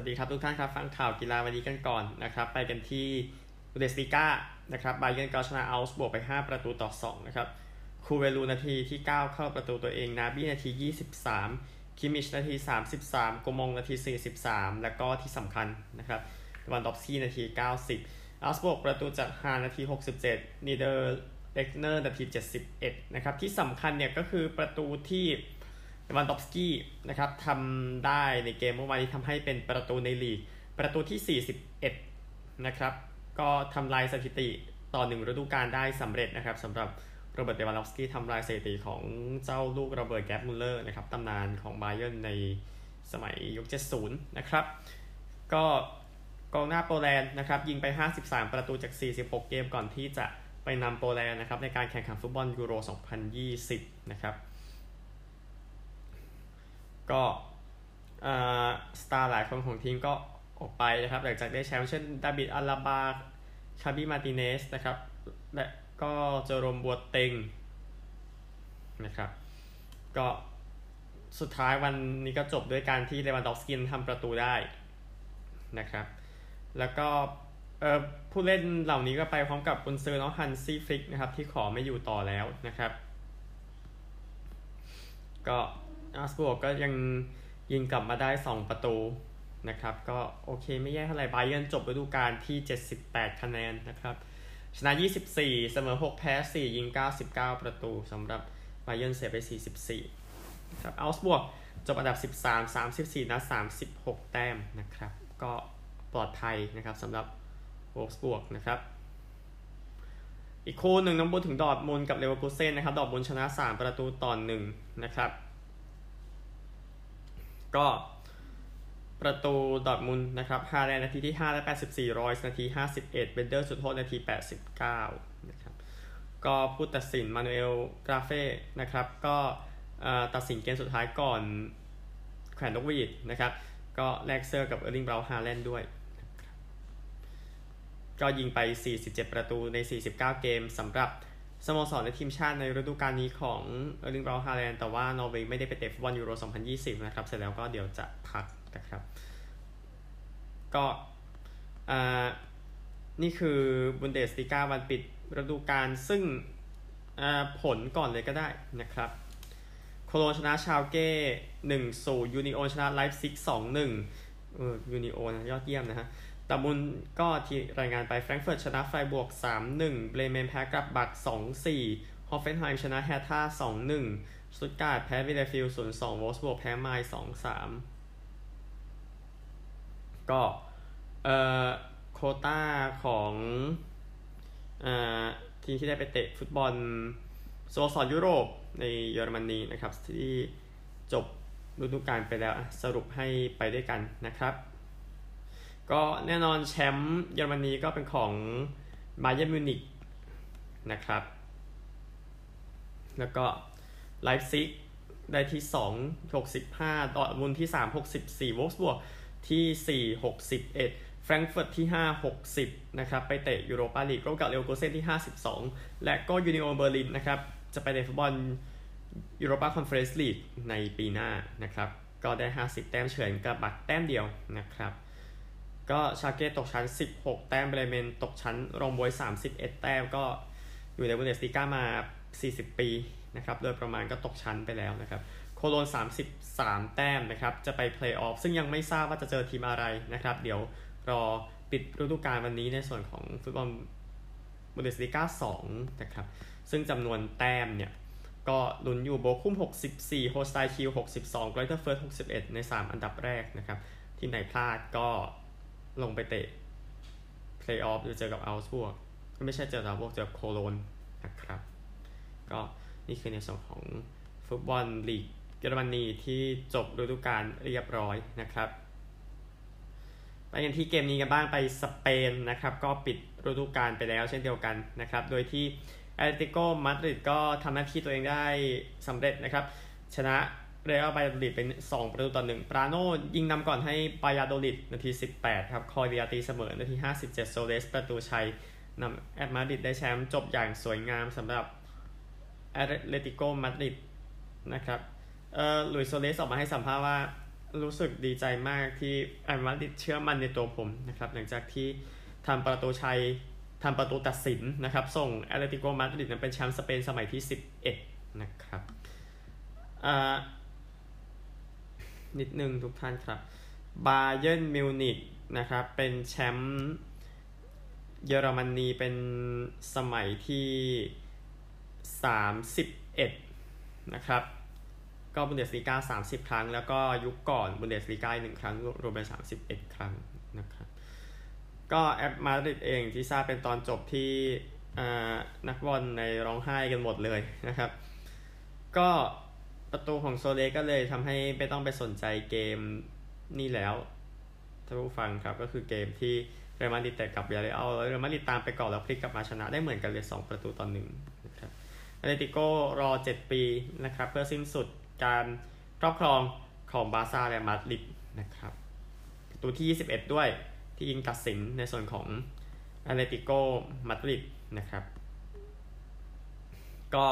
สวัสดีครับทุกท่านครับฟังข่าวกีฬาวันนี้กันก่อนนะครับ ไปกันที่บุนเดสลีก้านะครับบาเยิร์นก็ชนะเอาก์สบวร์กไป 5 ประตูต่อ 2 นะครับ กูเวเลอูนาทีที่ 9 เข้าประตูตัวเองนาบรี้นาที 23 คิมมิชนาที 33โกม็องนาที 43 แล้วก็ที่สำคัญนะครับเลวานดอฟสกี้นาที 90เอาก์สบวร์กประตูจากฮาห์นนาที 67นีเดอร์เล็กเนอร์นาที 71 นะครับ ที่สำคัญเนี่ยก็คือประตูที่ เลวานดอฟสกี้นะครับทำได้ในเกมเมื่อวานนี้ทำให้เป็นประตูในลีก ประตูที่ 41 นะครับ ก็ทำลายสถิติต่อหนึ่งฤดูกาลได้สำเร็จนะครับสำหรับโรเบิร์ตเลวานดอฟสกี้ทำลายสถิติของเจ้าลูกระเบิดแกร์ดมุลเลอร์นะครับตำนานของบาเยิร์นในสมัยยุค 70 นะครับ ก็กองหน้าโปแลนด์นะครับยิงไป 53 ประตูจาก 46 เกมก่อนที่จะไปนำโปแลนด์นะครับในการแข่งขันฟุตบอลยูโร 2020 นะครับ ก็สตาร์หลายคนของทีมก็ออกไปนะครับหลังจากได้แชมป์เช่นดาบิดอลาบาฮาบีมาร์ติเนซนะครับ และก็เจอโรมบัวเต็งนะครับ ก็สุดท้ายวันนี้ก็จบด้วยการที่เลวานดอฟสกี้ทำประตูได้นะครับ แล้วก็ผู้เล่นเหล่านี้ก็ไปพร้อมกับบุนเซอร์น้องฮันซี่ฟลิกนะครับ ที่ขอไม่อยู่ต่อแล้วนะครับ ก็ อาร์สบวกก็ยังยิงกลับมาได้ 2 ประตูนะครับ ก็โอเคไม่แย่เท่าไหร่ไบเยนจบฤดูกาลที่ 78 คะแนนนะครับ ชนะ 24 เสมอ 6 แพ้ 4 ยิง 99 ประตูสำหรับไบเยนเสียไป 44ครับอัลสบวกจบอันดับ 13 34 นัด 36 แต้มนะครับ ก็ปลอดภัยนะครับสำหรับโวลส์บวกนะครับ อีกคู่หนึ่งของโบรุสเซียดอร์ทมุนด์กับเลเวอร์คูเซ่นนะครับ ดอร์ทมุนด์ชนะ 3 ประตูต่อ1นะครับ ก็ประตูดอร์ทมุนด์นะครับฮาแลนด์นาทีที่ 5 และ 84รอยส์นาที 51 เบนเดอร์สุดโทษนาที 89 นะครับ ก็ผู้ตัดสินมานูเอลกราเฟ่นะครับ ก็ตัดสินเกมสุดท้ายก่อนแขวนนกหวีดนะครับ ก็แลกเสื้อกับเออร์ลิงเบราท์ฮาแลนด์ด้วย ก็ยิงไป 47 ประตูใน 49 เกมสำหรับ สโมสรในทีมชาติในฤดูกาลนี้ของเออร์ลิงเบราท์ฮาแลนด์แต่ว่านอร์เวย์ไม่ได้ไปเตะฟุตบอลยูโร 2020 นะครับ เสร็จแล้วก็เดี๋ยวจะพักนะครับ ก็นี่คือบุนเดสลีก้าวันปิดฤดูกาลซึ่งผลก่อนเลยก็ได้นะครับ โคโลญจน์ชนะชาลเก้หนึ่งศูนย์ยูนิโอนชนะไลป์ซิกสองหนึ่งเออยูนิโอนนะยอดเยี่ยมนะฮะ ดอร์ทมุนด์ก็ที่รายงานไปแฟรงก์เฟิร์ตชนะไฟร์บวร์ก 3-1 เบรเมนแพ้กับบัก2-4 ฮอฟเฟนไฮม์ชนะแฮร์ธ่า 2-1 สตุ๊ตการ์ทแพ้บีเลเฟลด์0-2โวล์ฟสบวร์กแพ้ไมนซ์2-3 ก็เอ่อโควตาของอ่าทีมที่ได้ไปเตะฟุตบอลสโมสรยุโรปในเยอรมนีนะครับ ที่จบฤดูกาลไปแล้วสรุปให้ไปด้วยกันนะครับ ก็แน่นอนแชมป์เยอรมนีก็เป็นของบาเยิร์นมิวนิกนะครับ แล้วก็ไลป์ซิกได้ที่ 2 65 ดอร์ทมุนด์ที่ 3 64โวล์ฟสบวร์กที่ 4 61 แฟรงก์เฟิร์ตที่ 5 60 นะครับ ไปเตะยูโรปาลีกร่วมกับเลเวอร์คูเซ่นที่ 52 และก็ยูนิโอนเบอร์ลินนะครับ จะไปเตะฟุตบอลยูโรปาคอนเฟอเรนซ์ลีกในปีหน้านะครับ ก็ได้ 50 แต้มเฉือนกับบัตรแต้มเดียวนะครับ ก็ชาลเก้ตกชั้น 16 แต้มเบรเมนตกชั้นรองบ๊วย 31 แต้มก็อยู่ในบุนเดสลีก้ามา 40 ปีนะครับโดยประมาณก็ตกชั้นไปแล้วนะครับโคโลญจน์ 33 แต้มนะครับจะไปเพลย์ออฟซึ่งยังไม่ทราบว่าจะเจอทีมอะไรนะครับ เดี๋ยวรอปิดฤดูกาลวันนี้ในส่วนของฟุตบอลบุนเดสลีก้า2นะครับซึ่งจำนวนแต้มเนี่ยก็ลุ้นอยู่โบคุ่ม 64 โฮลสไตน์คีล 62กรอยเธอร์เฟือร์ธ61 ใน 3 อันดับแรกนะครับ ที่ไหนพลาดก็ ลงไปเตะเพลย์ออฟหรือเจอกับเอาก์สบวร์กก็ไม่ใช่เจอกับพวกเจอโคโลญจน์นะครับ ก็นี่คือในส่วนของฟุตบอลลีกเยอรมนีที่จบฤดูกาลเรียบร้อยนะครับ ไปกันที่เกมนี้กันบ้างไปสเปนนะครับ ก็ปิดฤดูกาลไปแล้วเช่นเดียวกันนะครับ โดยที่แอตเลติโกมาดริดก็ทำหน้าที่ตัวเองได้สำเร็จนะครับ ชนะ เรอัลบายาโดลิดเป็น 2 ประตูต่อ1ปลาโนยิงนำก่อนให้บายาโดลิดนาที 18 ครับ คอร์เรอาตีเสมอนาที 57 ซัวเรซ ประตูชัยนำแอตมาดริดได้แชมป์จบอย่างสวยงามสำหรับแอตเลติโกมาดริดนะครับเอ่อหลุยส์ซัวเรซออกมาให้สัมภาษณ์ว่ารู้สึกดีใจมากที่แอตมาดริดเชื่อมั่นในตัวผมนะครับ หลังจากที่ทำประตูชัยทำประตูตัดสินนะครับ ส่งแอตเลติโกมาดริดเป็นแชมป์สเปนสมัยที่ 11 นะครับอ่า นิดนึงทุกท่านครับบาเยิร์นมิวนิกนะครับ เป็นแชมป์เยอรมนีเป็นสมัยที่ 31 นะครับก็บุนเดสลีกา30 ครั้ง แล้วก็ยุคก่อนบุนเดสลีกาหนึ่งครั้งรวมเป็น 31 ครั้งนะครับ ก็แอปมาดริดเองที่ทราบเป็นตอนจบที่นักบอลในร้องไห้กันหมดเลยนะครับ ก็ ประตูของโซเลก็เลยทำให้ไม่ต้องไปสนใจเกมนี่แล้วท่านผู้ฟังครับก็คือเกมที่เรอัลมาดริดแต่กับเบเรอัลแล้วเรอัลมาดริดตามไปก่อนแล้วพลิกกลับมาชนะได้เหมือนกันเลย2ประตูต่อหนึ่งนะครับแอตเลติโกรอ 7 ปีนะครับเพื่อสิ้นสุดการครอบครองของบาซ่าและมาดริดนะครับประตูที่ 21 ด้วยที่ยิงตัดสินในส่วนของแอตเลติโกมาดริดนะครับ ก็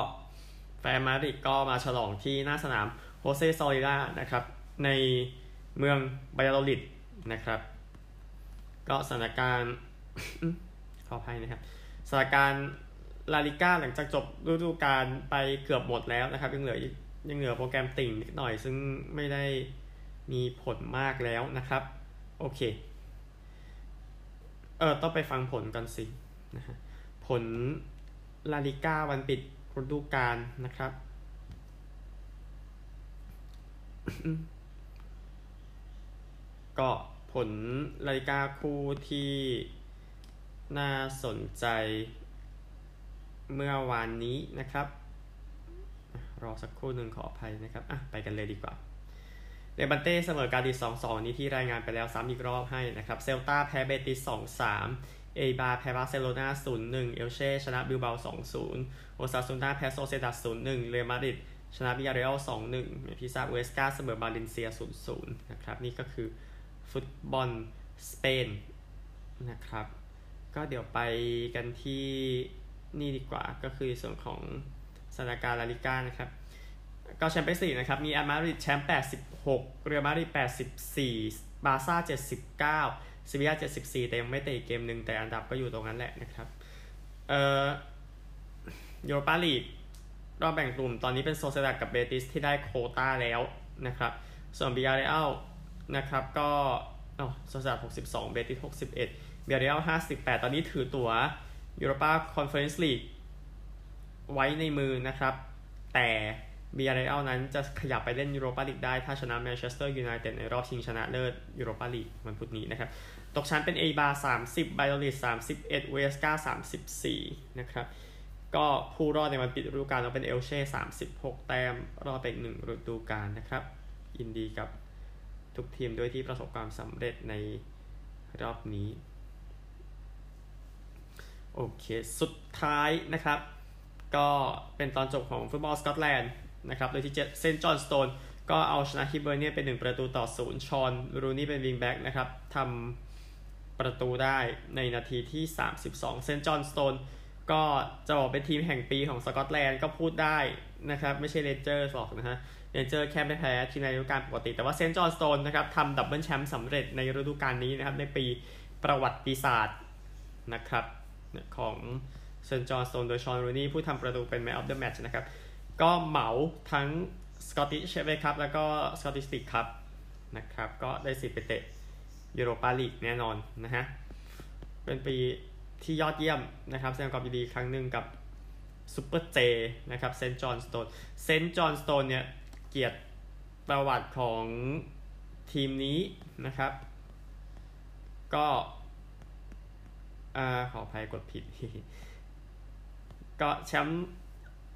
แฟนมาดริดก็มาฉลองที่หน้าสนามโฮเซซอร์ริย่านะครับ ในเมืองบายาโดลิดนะครับ ก็สถานการณ์ขออภัยนะครับสถานการณ์ลาลิก้าหลังจากจบฤดูกาลไปเกือบหมดแล้วนะครับ ยังเหลือยังเหลือโปรแกรมติ่งนิดหน่อย ซึ่งไม่ได้มีผลมากแล้วนะครับ โอเค เออต้องไปฟังผลกันสินะฮะผลลาลิก้าวันปิด ฤดูกาลนะครับ ก็ผลลาลิก้าคู่ที่น่าสนใจเมื่อวานนี้นะครับ รอสักครู่หนึ่งขออภัยนะครับ อะ ไปกันเลยดีกว่าเลบันเต้เสมอกาดิส2-2นี้ที่รายงานไปแล้วซ้ำอีกรอบให้นะครับ เซลตาแพ้เบติส2-3 เออิบาร์แพ้บาร์เซโลนา0-1เอลเช่ชนะบิลเบา2-0โอซาซูนาแพ้โซเซดาด0-1เรอัลมาดริดชนะบิยาเรอัล2-1อย่างที่อูเอสกาเสมอบาเลนเซีย0-0นะครับนี่ก็คือฟุตบอลสเปนนะครับ ก็เดี๋ยวไปกันที่นี่ดีกว่าก็คือส่วนของสถานการณ์ลาลิก้านะครับก็แชมเปี้ยนส์ลีกนะครับ มีแอตมาดริดแชมป์86 เรอัลมาดริด84 บาร์ซ่า 79 เซบีย่า74แต่ยังไม่เตะเกมหนึ่งแต่อันดับก็อยู่ตรงนั้นแหละนะครับ เอ่อยูโรปาลีกรอบแบ่งกลุ่มตอนนี้เป็นโซเซดาดกับเบติสที่ได้โควตาแล้วนะครับ ส่วนบิยาเรอัลนะครับก็อ๋อโซเซดาด62เบติส61บิยาเรอัล58ตอนนี้ถือตั๋วยูโรปาคอนเฟอเรนซ์ลีกไว้ในมือนะครับ แต่ บิยาเรอัลนั้นจะขยับไปเล่นยูโรปาลีกได้ ถ้าชนะแมนเชสเตอร์ยูไนเต็ดในรอบชิงชนะเลิศยูโรปาลีกวันพุธนี้นะครับ ตกชั้นเป็นเออิบาร์สามสิบบายาโดลิดสามสิบเอ็ดอูเอสกาสามสิบสี่นะครับ ก็ผู้รอดในวันปิดฤดูกาลเราเป็นเอลเช่สามสิบหกแต้ม รอดไปอีกหนึ่งฤดูกาลนะครับ ยินดีกับทุกทีมด้วยที่ประสบความสำเร็จในรอบนี้ โอเค สุดท้ายนะครับ ก็เป็นตอนจบของฟุตบอลสกอตแลนด์ นะครับโดยที่เซนจอห์นสโตนก็เอาชนะฮิเบอร์เนียเป็นหนึ่งประตูต่อศูนย์ชอนรูนี่เป็นวิงแบ็กนะครับทำประตูได้ในนาทีที่ 32 เซนจอห์นสโตนก็จะบอกเป็นทีมแห่งปีของสกอตแลนด์ก็พูดได้นะครับ ไม่ใช่เรนเจอร์หรอกนะฮะเรนเจอร์แค่ไม่แพ้ทีมในฤดูกาลปกติ แต่ว่าเซนจอห์นสโตนนะครับทำดับเบิลแชมป์สำเร็จในฤดูกาลนี้นะครับ ในปีประวัติศาสตร์นะครับของเซนจอห์นสโตนโดยชอนรูนี่ผู้ทำประตูเป็น man of the match นะครับ ก็เหมาทั้งสกอตติชเอฟเอคัพแล้วก็สกอตติสติกครับนะครับก็ได้สิทธิ์ไปเตะยูโรปาลีกแน่นอนนะฮะเป็นปีที่ยอดเยี่ยมนะครับแสดงความยินดีครั้งหนึ่งกับซูเปอร์เจนะครับเซนต์จอห์นสโตนเซนต์จอห์นสโตนเนี่ยเกียรติประวัติของทีมนี้นะครับ ก็อ่าขออภัยกดผิด ก็แชมป์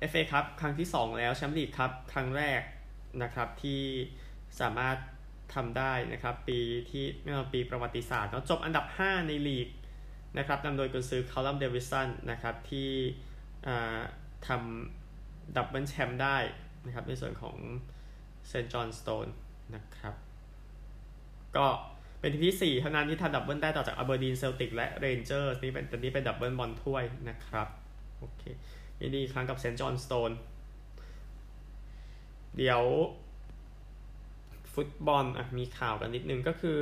เอฟเอคัพครั้งที่ 2 แล้วแชมป์ลีกคัพครั้งแรกนะครับที่สามารถทำได้นะครับปีที่เมื่อปีประวัติศาสตร์แล้วจบอันดับ 5 ในลีกนะครับนำโดยกุนซือคัลลัมเดวิดสันนะครับที่ทำดับเบิลแชมป์ได้นะครับในส่วนของเซนจอห์นสโตนนะครับก็เป็นทีมที่ 4 เท่านั้นที่ทำดับเบิลได้ต่อจากอเบอร์ดีนเซลติกและเรนเจอร์สนี่เป็นตอนนี้เป็นดับเบิลบอลถ้วยนะครับโอเค ยินดีครั้งกับเซนต์จอห์นสโตน เดี๋ยวฟุตบอลอะมีข่าวกันนิดนึงก็คือ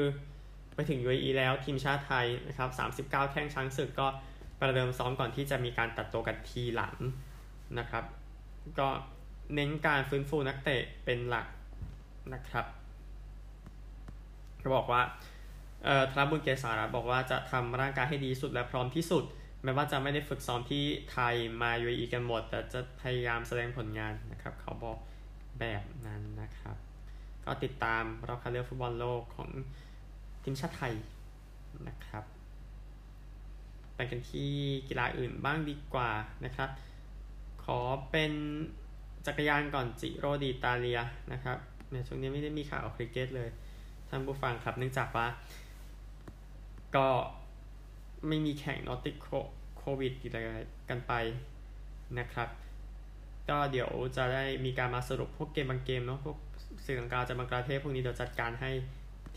ไปถึง UAE แล้วทีมชาติไทยนะครับ39 แข้งช้างศึกก็ประเดิมซ้อมก่อนที่จะมีการตัดตัวกันทีหลังนะครับ ก็เน้นการฟื้นฟูนักเตะเป็นหลักนะครับเขาบอกว่าเอ่อธนบุญเกษารัตบอกว่าจะทำร่างกายให้ดีสุดและพร้อมที่สุด แม้ว่าจะไม่ได้ฝึกซ้อมที่ไทยมา UAE กันหมด แต่จะพยายามแสดงผลงานนะครับ เขาบอกแบบนั้นนะครับ ก็ติดตามรอบคัดเลือกฟุตบอลโลกของทีมชาติไทยนะครับ ไปกันที่กีฬาอื่นบ้างดีกว่านะครับ ขอเป็นจักรยานก่อนจิโรดีตาเลียนะครับในช่วงนี้ไม่ได้มีข่าวคริกเก็ตเลยท่านผู้ฟังครับเนื่องจากว่า ก็ ไม่มีแข่งนอติดโควิดอะไรกันไปนะครับ ก็เดี๋ยวจะได้มีการมาสรุปพวกเกมบางเกมเนาะพวกสื่อลังกาจากบังกลาเทศพวกนี้เดี๋ยวจัดการให้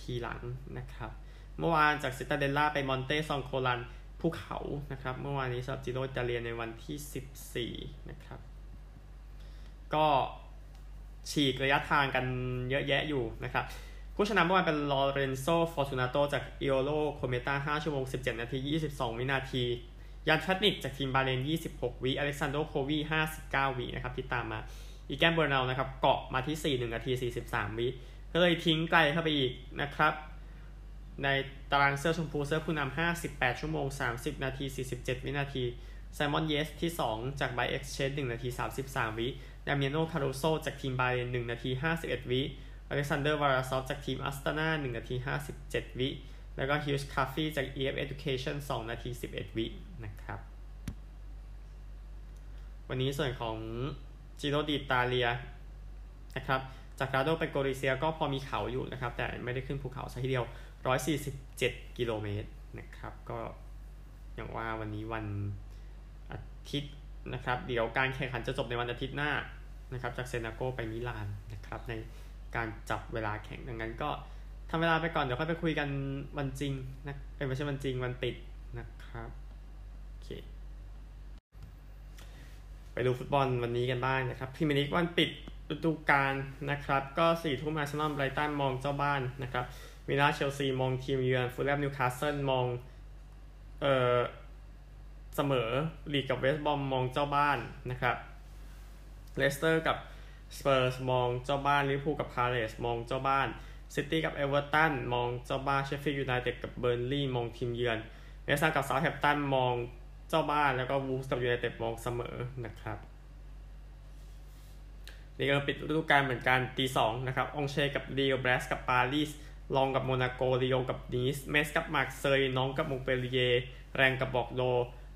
ทีหลังนะครับ เมื่อวานจากซิตาเดลล่าไปมอนเตซองโคลันภูเขานะครับ เมื่อวานนี้สำหรับจิโรอิตาเลียในวันที่ 14 นะครับ ก็ฉีกระยะทางกันเยอะแยะอยู่นะครับ ผู้ชนะเมื่อวานเป็นลอเรนโซ ฟอร์ตูนาโต จากเอโอโลโคเมตา5ชั่วโมง 17 นาที 22 วินาทียันทรัตนิกจากทีมบาห์เรน 26 วิอเล็กซานโดรโควี59 วินะครับที่ตามมา อีแกนเบอร์นาลนะครับเกาะมาที่ 4 1 นาที 43 วิก็เลยทิ้งไกลเข้าไปอีกนะครับ ในตารางเสื้อชมพูเสื้อผู้นำ58 ชั่วโมง 30 นาที 47 วินาทีไซมอนเยตส์ที่ 2 จากไบค์เอ็กซ์เชนจ์1นาที 33 วิดามิอาโนคารูโซจากทีมบาห์เรน 1 นาที 51 วิ อเล็กซานเดอร์วลาซอฟจากทีมอัสตานา1นาที 57 วิ แล้วก็ฮิวจ์คาร์ธี่จาก EF Education 2 นาที 11 วินะครับ วันนี้ส่วนของจิโรดิตาเลียนะครับจากกราโดไปโกริเซียก็พอมีเขาอยู่นะครับ แต่ไม่ได้ขึ้นภูเขาซะทีเดียว 147 กิโลเมตรนะครับ ก็อย่างว่าวันนี้วันอาทิตย์นะครับ เดี๋ยวการแข่งขันจะจบในวันอาทิตย์หน้านะครับ จากเซนาโกไปมิลานนะครับใน การจับเวลาแข่งดังนั้นก็ทำเวลาไปก่อนเดี๋ยวค่อยไปคุยกันวันจริงนะไม่ใช่วันจริงวันปิดนะครับโอเคไปดูฟุตบอลวันนี้กันบ้างนะครับพรีเมียร์ลีกวันปิดฤดูกาลนะครับ ก็สี่ทุ่มอาร์เซนอลไบรตันมองเจ้าบ้านนะครับวิลล่าเชลซีมองทีมเยือนฟูแลมนิวคาสเซิลมองเออเสมอลีดส์กับเวสต์บรอมมองเจ้าบ้านนะครับเลสเตอร์กับ สเปอร์สมองเจ้าบ้านลิเวอร์พูลกับพาเลซมองเจ้าบ้านซิตี้กับเอเวอร์ตันมองเจ้าบ้านเชฟฟิลด์ยูไนเต็ดกับเบอร์นลีย์มองทีมเยือนเวสต์แฮมกับเซาท์แฮมป์ตันมองเจ้าบ้านแล้วก็วูฟส์กับยูไนเต็ดมองเสมอนะครับนี่ก็ปิดฤดูกาลเหมือนกันตีสองนะครับองเชกับลีลล์แบรสต์กับปารีสล็องส์กับโมนาโกลียงกับนีซเม็ตซ์กับมาร์กเซยน็องต์กับมงต์เปลลิเย่ร์ แร็งส์กับบอร์กโดซ์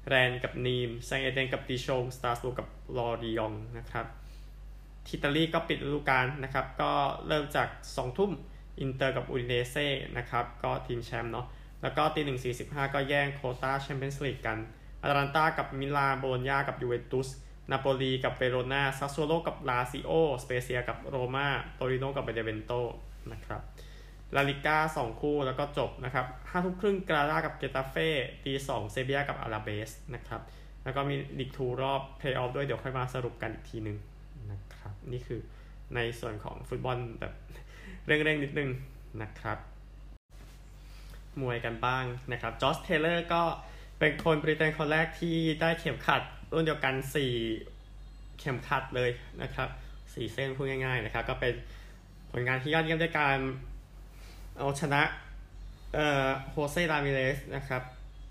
แรนส์กับนีมส์แซงต์เอเตียนกับดิชงสตราส์บูร์กับลอริยองนะครับ ที่อิตาลีก็ปิดฤดูกาลนะครับ ก็เริ่มจาก 2 ทุ่มอินเตอร์กับอูดิเนเซ่นะครับ ก็ทีมแชมป์เนาะแล้วก็ตีหนึ่งสี่สิบห้าก็แย่งโควตาแชมเปี้ยนส์ลีกกันอตาลันตากับมิลานโบโลญญากับยูเวนตุสนาโปลีกับเวโรนาซัสโซโลกับลาซิโอสเปเซียกับโรมาโตริโนกับเบเนเวนโตนะครับลาลิก้าสองคู่แล้วก็จบนะครับห้าทุ่มครึ่งกรานาดากับเกตาเฟ่ตีสองเซบีย่ากับอลาเบสนะครับแล้วก็มีลีกทูรอบเพลย์ออฟด้วยเดี๋ยวค่อยมาสรุปกันอีกทีนึง นะครับ นี่คือในส่วนของฟุตบอลแบบเร่งๆนิดนึงนะครับมวยกันบ้างนะครับจอชเทย์เลอร์ก็เป็นคนบริเตนคนแรกที่ได้เข็มขัดรุ่นเดียวกัน 4 เข็มขัดเลยนะครับ4เส้นพูดง่ายๆนะครับ ก็เป็นผลงานที่ยอดเยี่ยมด้วยการเอาชนะเอ่อโฮเซรามิเลสนะครับ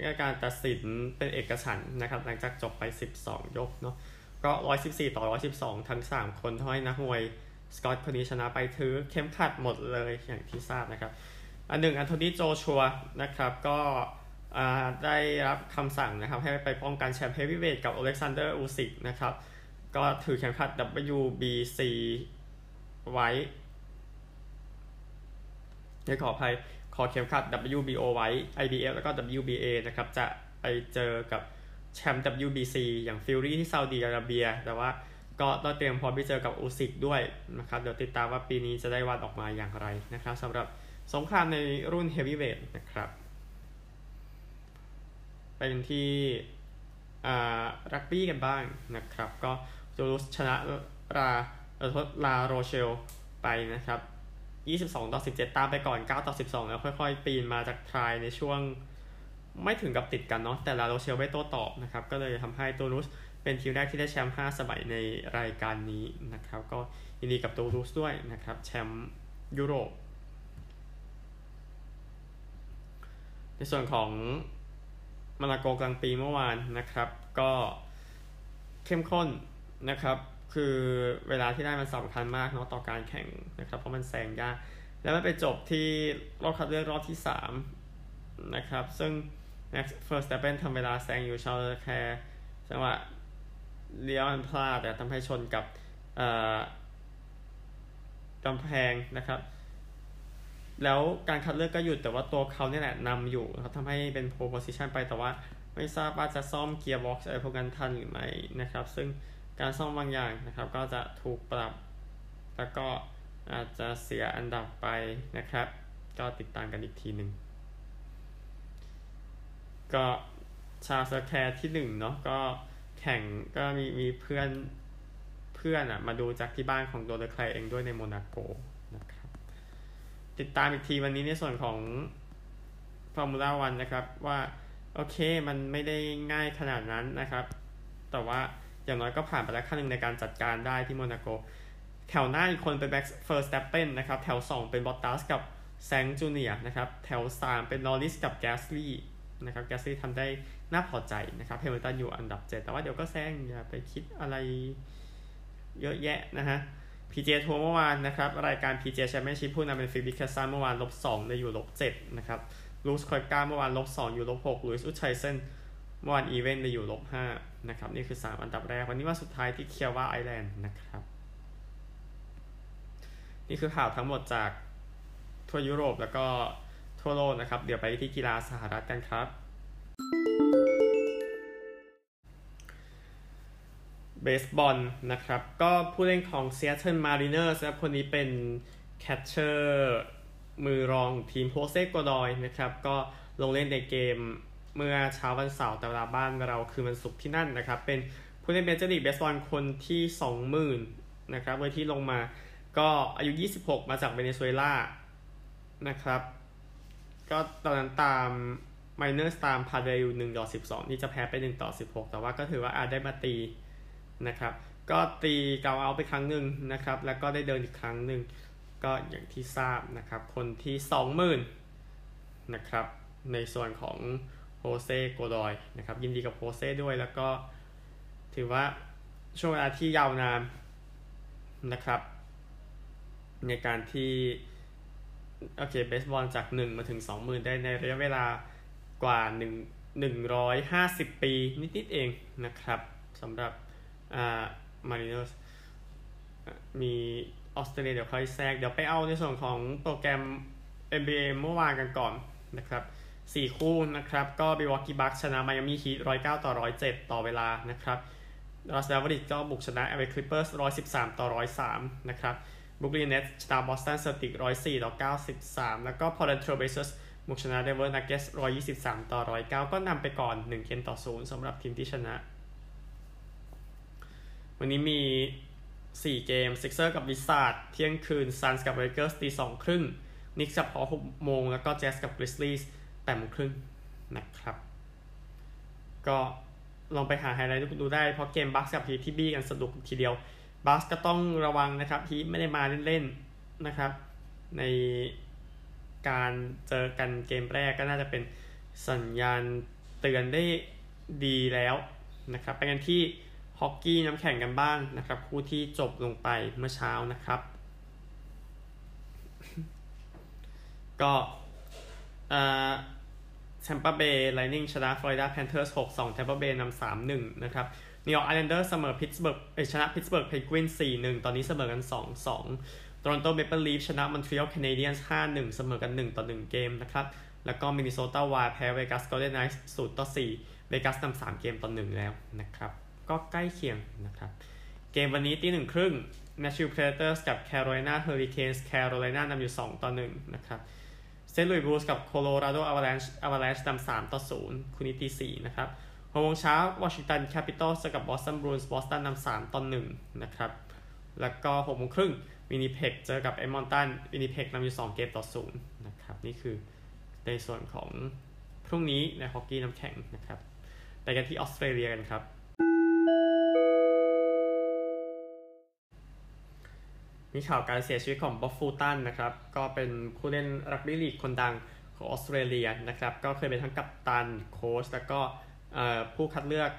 ด้วยการตัดสินเป็นเอกฉันนะครับ หลังจากจบไป 12 ยกเนาะ ก็ 114 ต่อ 112 ทั้ง 3 คนทำให้นักมวยสกอตคนนี้ชนะไปถือเข้มขัดหมดเลยอย่างที่ทราบนะครับ อันหนึ่งแอนโทนีโจชัวนะครับก็ได้รับคำสั่งนะครับให้ไปป้องกันแชมป์เฮฟวีเวทกับอเล็กซานเดอร์อูซิกนะครับ ก็ถือเข็มขัด WBC ไว้ขออภัยขอเข็มขัด WBO ไว้ IBF แล้วก็ WBA นะครับ จะไปเจอกับ แชมป์ WBC อย่างฟิวรี่ที่ซาอุดีอาระเบีย แต่ว่าก็ต้องเตรียมพร้อมไปเจอกับอูซิกด้วยนะครับ เดี๋ยวติดตามว่าปีนี้จะได้วันออกมาอย่างไรนะครับสำหรับสงครามในรุ่นเฮฟวีเวทนะครับไปเป็นที่รักบี้กันบ้างนะครับ ก็จูรุสชนะลาเออลาโรเชลไปนะครับ 22 ต่อ 17 ตามไปก่อน 9 ต่อ 12 แล้วค่อยๆ ปีนมาจากทรายในช่วง ไม่ถึงกับติดกันเนาะแต่ลาโรเชลไม่โต้ตอบนะครับ ก็เลยทำให้ตูรุสเป็นทีมแรกที่ได้แชมป์5สมัยในรายการนี้นะครับ ก็ยินดีกับตูรุสด้วยนะครับ แชมป์ยุโรป ในส่วนของมาลาโกกลางปีเมื่อวานนะครับ ก็เข้มข้นนะครับ คือเวลาที่ได้มันสำคัญมากเนาะต่อการแข่งนะครับ เพราะมันแซงยาก แล้วมันไปจบที่รอบคัดเลือกรอบที่ 3 นะครับ ซึ่ง Max Verstappen ทำเวลาแซงอยู่ชาลแคร์จังหวะเลี้ยวมันพลาดแต่ทำให้ชนกับกำแพงนะครับ แล้วการคัดเลือกก็หยุดแต่ว่าตัวเขาเนี่ยแหละนำอยู่นะครับทำให้เป็นโพ p o s i t i o n ไปแต่ว่าไม่ทราบว่าจะซ่อมเกียร์บ็อกซ์อะไรพวกนั้นทันหรือไม่นะครับ ซึ่งการซ่อมบางอย่างนะครับ ก็จะถูกปรับ แล้วก็อาจจะเสียอันดับไปนะครับ ก็ติดตามกันอีกทีหนึ่ง ก็ชาสแควร์ที่หนึ่งเนาะก็แข่งก็มีมีเพื่อนเพื่อนอะมาดูจากที่บ้านของเลอแคลร์เองด้วยในโมนาโกนะครับติดตามอีกทีวันนี้ในส่วนของฟอร์มูล่าวันนะครับว่าโอเคมันไม่ได้ง่ายขนาดนั้นนะครับ แต่ว่าอย่างน้อยก็ผ่านไปแล้วขั้นหนึ่งในการจัดการได้ที่โมนาโก แถวหน้าอีกคนเป็นแม็กซ์ เวอร์สแตปเพนนะครับ แถว 2 เป็นบอตตัสกับไซนซ์จูเนียร์นะครับ แถว 3 เป็นนอร์ริสกับแกสลีย์ นะครับแกสลีย์ทำได้น่าพอใจนะครับแฮมิลตันอยู่อันดับ 7 แต่ว่าเดี๋ยวก็แซงอย่าไปคิดอะไรเยอะแยะนะฮะ PJ ทัวร์เมื่อวานนะครับ รายการ PGA Championship ผู้นำเป็นฟิล มิคเคลสันเมื่อวานลบ2ในอยู่ลบ7นะครับบรูคส์ เคปก้าเมื่อวานลบ2อยู่ลบ6หลุยส์ อูสต์ฮุยเซนเมื่อวานอีเวนต์ในอยู่ลบ5นะครับ นี่คือ 3 อันดับแรก วันนี้ว่าสุดท้ายที่เคียวาห์ไอแลนด์นะครับ นี่คือข่าวทั้งหมดจากทั่วยุโรปแล้วก็ ทั่วโลกนะครับ เดี๋ยวไปที่กีฬาสหรัฐกันครับ เบสบอลนะครับ ก็ผู้เล่นของ Seattle Mariners นะครับคนนี้เป็น catcher มือรองทีมโฮเซ่ โกดอยนะครับ ก็ลงเล่นในเกมเมื่อเช้าวันเสาร์แต่เวลาบ้านเราคือวันศุกร์ที่นั่นนะครับ เป็นผู้เล่นเบสลีกเบสบอลคนที่ 20,000นะครับเวที่ลงมาก็อายุ 26 มาจากเวเนซุเอลานะครับ ก็ตอนนั้นตามมาริเนอร์สตามพาเดรสหนึ่งต่อสิบสองที่จะแพ้ไปหนึ่งต่อสิบหกแต่ว่าก็ถือว่าอาจได้มาตีนะครับ ก็ตีเกาเอาไปครั้งหนึ่งนะครับ แล้วก็ได้เดินอีกครั้งหนึ่งก็อย่างที่ทราบนะครับ คนที่สองหมื่นนะครับ ในส่วนของโฮเซโกดอยนะครับ ยินดีกับโฮเซด้วยแล้วก็ถือว่าช่วงเวลาที่ยาวนานนะครับ ในการที่ โอเคเบสบอลจาก1มาถึง20,000ได้ในระยะเวลากว่า1 150ปีนิดๆเองนะครับสำหรับอ่ามาริโนสมีออสเตรเลียเดี๋ยวค่อยแทรก เดี๋ยวไปเอาในส่วนของโปรแกรม NBA เมื่อวานกันก่อนนะครับ4คู่นะครับ ก็มิลวอกี้บัคส์ชนะไมอามี่ฮีท109ต่อ107ต่อเวลานะครับดัลลัสแมฟเวอริกส์ก็บุกชนะเอเวอร์คลิปเปอร์ส113ต่อ103นะครับ บรู๊คลินเน็ตส์ชนะบอสตันเซลติกส์ร้อยสี่ต่อเก้าสิบสามแล้วก็พอร์ตแลนด์เทรลเบลเซอร์สบุกชนะเดนเวอร์นักเก็ตส์ร้อยยี่สิบสามต่อร้อยเก้าก็นำไปก่อนหนึ่งเกมต่อศูนย์สำหรับทีมที่ชนะ วันนี้มีสี่เกมซิกเซอร์สกับวิซาร์ดส์เที่ยงคืนซันส์กับเลเกอร์สตีสองครึ่งนิกส์ฮอว์กส์หกโมงแล้วก็แจ๊ซกับกริสลีสแปดโมงครึ่งนะครับ ก็ลองไปหาไฮไลท์ดูได้เพราะเกมบัคส์กับฮีตที่บี้กันสนุกทีเดียว บัคส์ก็ต้องระวังนะครับฮีตไม่ได้มาเล่นๆนะครับ ในการเจอกันเกมแรกก็น่าจะเป็นสัญญาณเตือนได้ดีแล้วนะครับไปกันที่ฮอกกี้น้ำแข็งกันบ้างนะครับคู่ที่จบลงไปเมื่อเช้านะครับ ก็แทมปาเบย์ไลต์นิ่งชนะฟลอริดาแพนเทอร์ส6-2แชมเปอร์เบย์นำ3-1นะครับ นิวยอร์กไอแลนเดอร์สเสมอพิตสเบิร์กชนะพิตสเบิร์กเพนกวิน4-1ตอนนี้เสมอกัน2-2โตรอนโตเมเปิลลีฟชนะมอนทรีออลแคนาเดียนส์5-1เสมอกัน1ต่อ1เกมนะครับแล้วก็มินนิโซตาไวลด์แพ้เวกัสโกลเด้นไนท์ส0ต่อ4เวกัสนำ3เกมต่อ1แล้วนะครับก็ใกล้เคียงนะครับเกมวันนี้ตีหนึ่งครึ่ง Nashville Predators กับ Carolina Hurricanes Carolina นำอยู่ 2 ต่อ 1 นะครับเซนต์ลุยส์บลูส์กับ Colorado Avalanche Avalanche นำ3ต่อ 0 คู่นี้ตี4นะครับ หกโมงเช้าวอชิงตันแคปิตอลเจอกับบอสตันบรูอินส์บอสตันนำสามต่อหนึ่งนะครับ แล้วก็หกโมงครึ่งวินิเพกเจอกับเอมอนตันวินิเพกนำอยู่2เกมต่อศูนย์นะครับ นี่คือในส่วนของพรุ่งนี้ในฮอกกี้น้ำแข็งนะครับ ไปกันที่ออสเตรเลียกันครับ มีข่าวการเสียชีวิตของบ๊อบฟูตันนะครับ ก็เป็นผู้เล่นรักบี้ลีกคนดังของออสเตรเลียนะครับ ก็เคยเป็นทั้งกัปตันโค้ชแล้วก็ ผู้คัดเลือก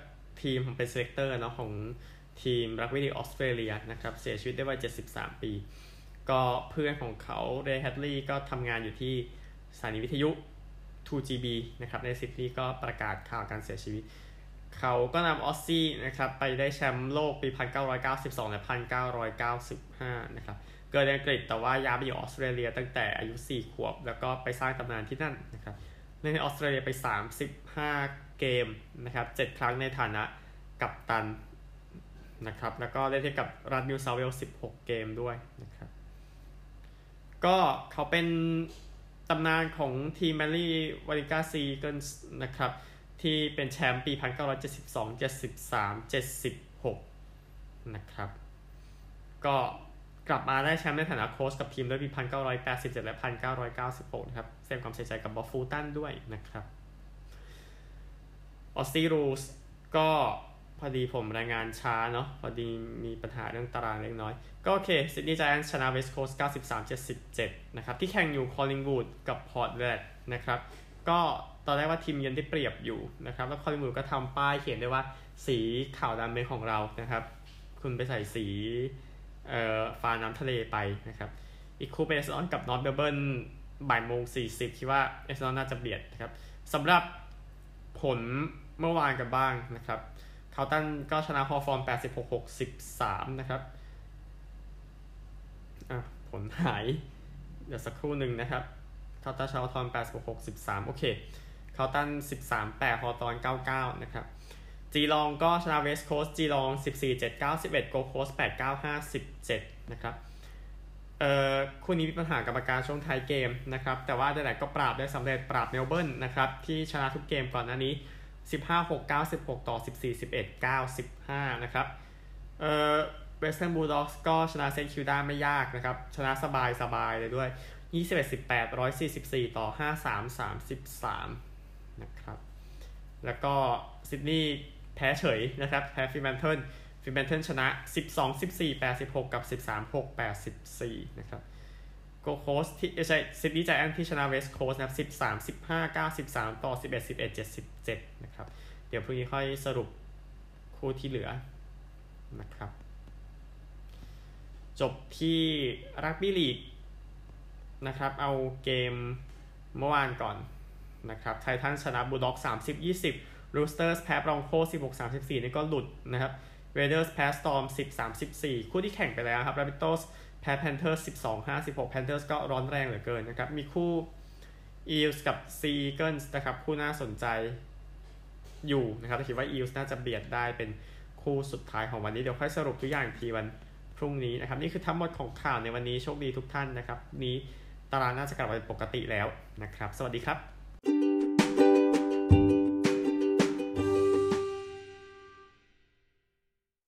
ทีมของเป็น selector เนาะของทีมรักบี้ลีกออสเตรเลียนะครับเสียชีวิตได้วัย 73 ปี ก็เพื่อนของเขาเรย์แฮดลีย์ก็ทำงานอยู่ที่สถานีวิทยุ 2GB นะครับในซิดนีย์ก็ประกาศข่าวการเสียชีวิต เขาก็นำออสซี่นะครับไปได้แชมป์โลกปี 1992 และ 1995 นะครับเกิดในอังกฤษแต่ว่าย้ายไปอยู่ออสเตรเลียตั้งแต่อายุ 4 ขวบ แล้วก็ไปสร้างตำนานที่นั่นนะครับ ในออสเตรเลียไป 35 เกมนะครับ7ครั้งในฐานะกัปตันนะครับแล้วก็เล่นให้กับรัฐนิวเซาท์เวลส์16 เกมด้วยนะครับก็เขาเป็นตำนานของทีมแมนลีวาริงกาซีอีเกิลส์นะครับที่เป็นแชมป์ปี 1972 73 76 นะครับ ก็ กลับมาได้แชมป์ในฐานะโค้ชกับทีมด้วยปี 1987 และ 1996 นะครับแสดงความเสียใจกับบ็อบ ฟูลตันด้วยนะครับออสซี่รูลส์ก็พอดีผมรายงานช้าเนาะพอดีมีปัญหาเรื่องตารางเล็กน้อย ก็โอเคซิดนีย์ไจแอนต์สชนะเวสต์โคสต์93-77 นะครับ ที่แข่งอยู่คอลลิงวูดกับพอร์ตแอดิเลดนะครับ ก็ตอนแรกว่าทีมเยือนได้เปรียบอยู่นะครับ แล้วคอลลิงวูดก็ทำป้ายเขียนได้ว่าสีขาวดำเป็นของเรานะครับ คุณไปใส่สี เอ่อฟ้าน้ำทะเลไปนะครับ อีกคู่เป็นเอสเซนดอนกับนอร์ทเมลเบิร์นบ่ายโมง40คิดว่าเอสเซนดอนน่าจะเบียดนะครับสำหรับผลเมื่อวานกันบ้างนะครับคาร์ลตันก็ชนะฮอว์ธอร์น86-63นะครับอะผลหาย เดี๋ยวสักครู่หนึ่งนะครับคาร์ลตันชนะฮอว์ธอร์น86-63โอเคคาร์ลตัน13-8ฮอว์ธอร์น99นะครับ จีลองก็ชนะเวสต์โคสจีลอง14-7 91โกโคส8 9 5 17 นะครับ เอ่อคู่นี้มีปัญหากับอาการช่วงท้ายเกมนะครับ แต่ว่าแต่ก็ปราบได้สำเร็จปราบเมลเบิร์นนะครับ ที่ชนะทุกเกมก่อนหน้านี้ 15 6 9 16 ต่อ 14 11 9 15 นะครับ เอ่อเวสเทิร์นบูลด็อกส์ก็ชนะเซนคิวด้าไม่ยากนะครับ ชนะสบายสบายเลยด้วย 21 18 144 ต่อ 53 33 นะครับ แล้วก็ซิดนีย์ แพ้เฉยนะครับ แพ้ฟิเบนเทิลฟิเบนเทิลชนะ 12 14 86 กับ 13 6 84 นะครับโกโคสที่ใช่ซิดนีย์ไจแอนที่ชนะเวสโคสนะครับ13 15 9 13 ต่อ 11 11 77 นะครับ เดี๋ยวพรุ่งนี้ค่อยสรุปคู่ที่เหลือนะครับ จบที่รักบี้ลีกนะครับ เอาเกมเมื่อวานก่อนนะครับ Titans ชนะ Bulldogs 30 20 Roosters แพ้ Broncos 16 34 นี่ก็หลุดนะครับ Raiders แพ้ Storm 10 34 คู่ที่แข่งไปแล้วครับ Rabbitohs Panthers สิบสองห้าสิบหก Panthers ก็ร้อนแรงเหลือเกินนะครับ มีคู่ Eels กับ Sea Eagles นะครับ คู่น่าสนใจอยู่นะครับคิดว่า Eels น่าจะเบียดได้เป็นคู่สุดท้ายของวันนี้ เดี๋ยวค่อยสรุปทุกอย่างทีวันพรุ่งนี้นะครับ นี่คือทั้งหมดของข่าวในวันนี้โชคดีทุกท่านนะครับ นี้ตารางน่าจะกลับมาเป็นปกติแล้วนะครับ สวัสดีครับ